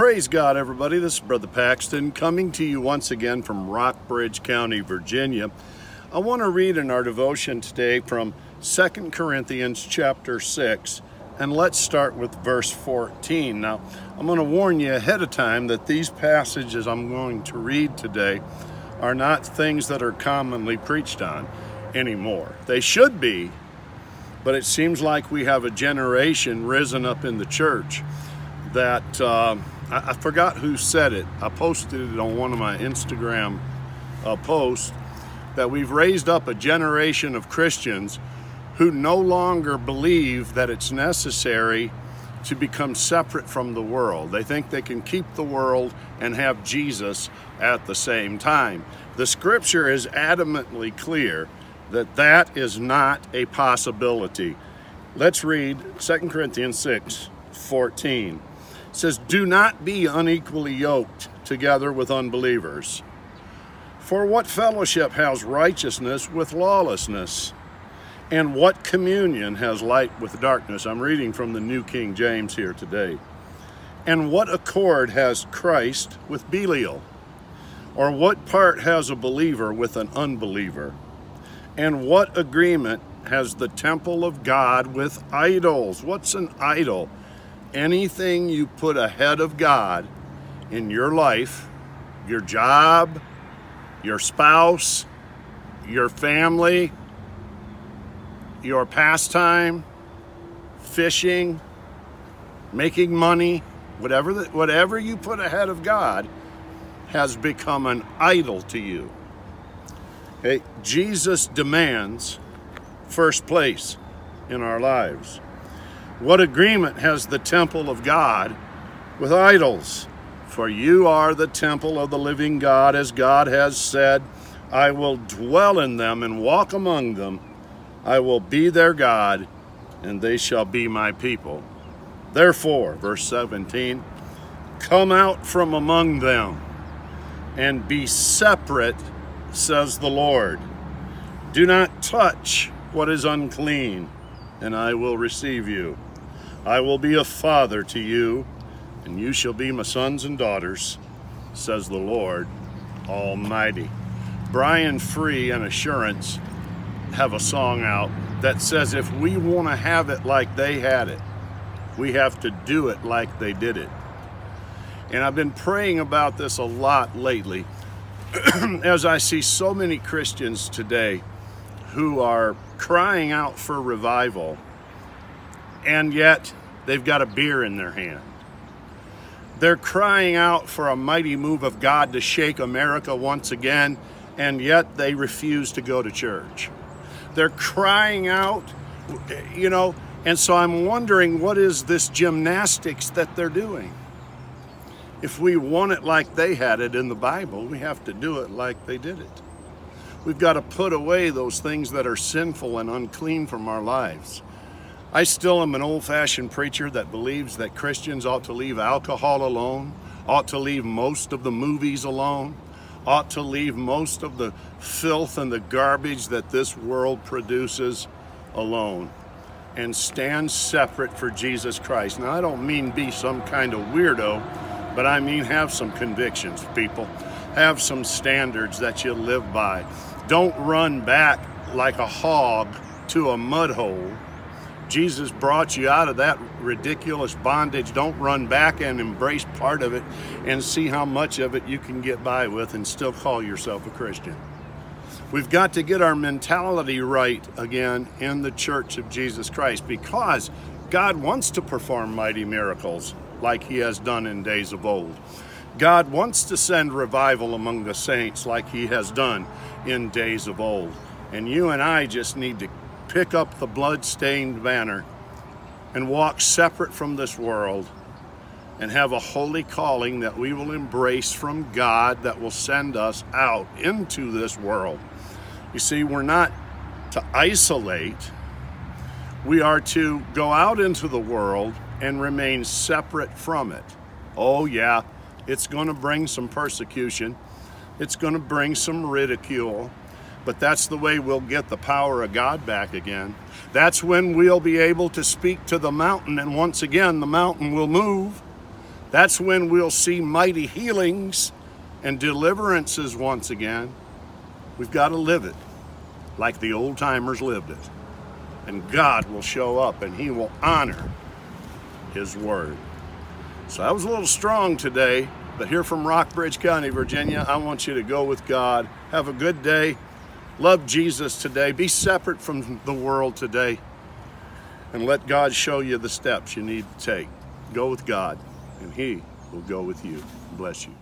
Praise God, everybody. This is Brother Paxton coming to you once again from Rockbridge County, Virginia. I want to read in our devotion today from 2 Corinthians chapter 6, and let's start with verse 14. Now, I'm going to warn you ahead of time that these passages I'm going to read today are not things that are commonly preached on anymore. They should be, but it seems like we have a generation risen up in the church that uh, I, I, forgot who said it. I posted it on one of my Instagram uh, posts that we've raised up a generation of Christians who no longer believe that it's necessary to become separate from the world. They think they can keep the world and have Jesus at the same time. The scripture is adamantly clear that that is not a possibility. Let's read 2 Corinthians 6 14. Says, Do not be unequally yoked together with unbelievers. For what fellowship has righteousness with lawlessness? And what communion has light with darkness? I'm reading from the New King James here today. And what accord has Christ with Belial? Or what part has a believer with an unbeliever? And what agreement has the temple of God with idols? What's an idol? Anything you put ahead of God in your life, your job, your spouse, your family, your pastime, fishing, making money, whatever, the, whatever you put ahead of God has become an idol to you. Okay? Jesus demands first place in our lives. What agreement has the temple of God with idols? For you are the temple of the living God, as God has said, I will dwell in them and walk among them. I will be their God, and they shall be my people. Therefore, verse 17, come out from among them and be separate says the Lord. Do not touch what is unclean, and I will receive you. I will be a father to you, and you shall be my sons and daughters, says the Lord Almighty. Brian Free and Assurance have a song out that says if we want to have it like they had it, we have to do it like they did it. And I've been praying about this a lot lately as I see so many Christians today who are crying out for revival, and yet they've got a beer in their hand. They're crying out for a mighty move of God to shake America once again, and yet they refuse to go to church. They're crying out, you know, and so I'm wondering what is this gymnastics that they're doing? If we want it like they had it in the Bible, we have to do it like they did it. We've got to put away those things that are sinful and unclean from our lives. I still am an old fashioned preacher that believes that Christians ought to leave alcohol alone, ought to leave most of the movies alone, ought to leave most of the filth and the garbage that this world produces alone and stand separate for Jesus Christ. Now, I don't mean be some kind of weirdo but I mean, have some convictions, people. Have some standards that you live by. Don't run back like a hog to a mud hole. Jesus brought you out of that ridiculous bondage. Don't run back and embrace part of it and see how much of it you can get by with and still call yourself a Christian. We've got to get our mentality right again in the church of Jesus Christ because God wants to perform mighty miracles like he has done in days of old. God wants to send revival among the saints like he has done in days of old. And you and I just need to pick up the blood-stained banner and walk separate from this world and have a holy calling that we will embrace from God that will send us out into this world. You see, we're not to isolate, we are to go out into the world and remain separate from it. Oh, yeah, it's going to bring some persecution, it's going to bring some ridicule, but that's the way we'll get the power of God back again. That's when we'll be able to speak to the mountain, and once again, the mountain will move. That's when we'll see mighty healings and deliverances once again. We've got to live it like the old timers lived it. And God will show up and He will honor His word. So I was a little strong today, but here from Rockbridge County, Virginia, I want you to go with God. Have a good day. Love Jesus today. Be separate from the world today. And let God show you the steps you need to take. Go with God, and He will go with you. Bless you.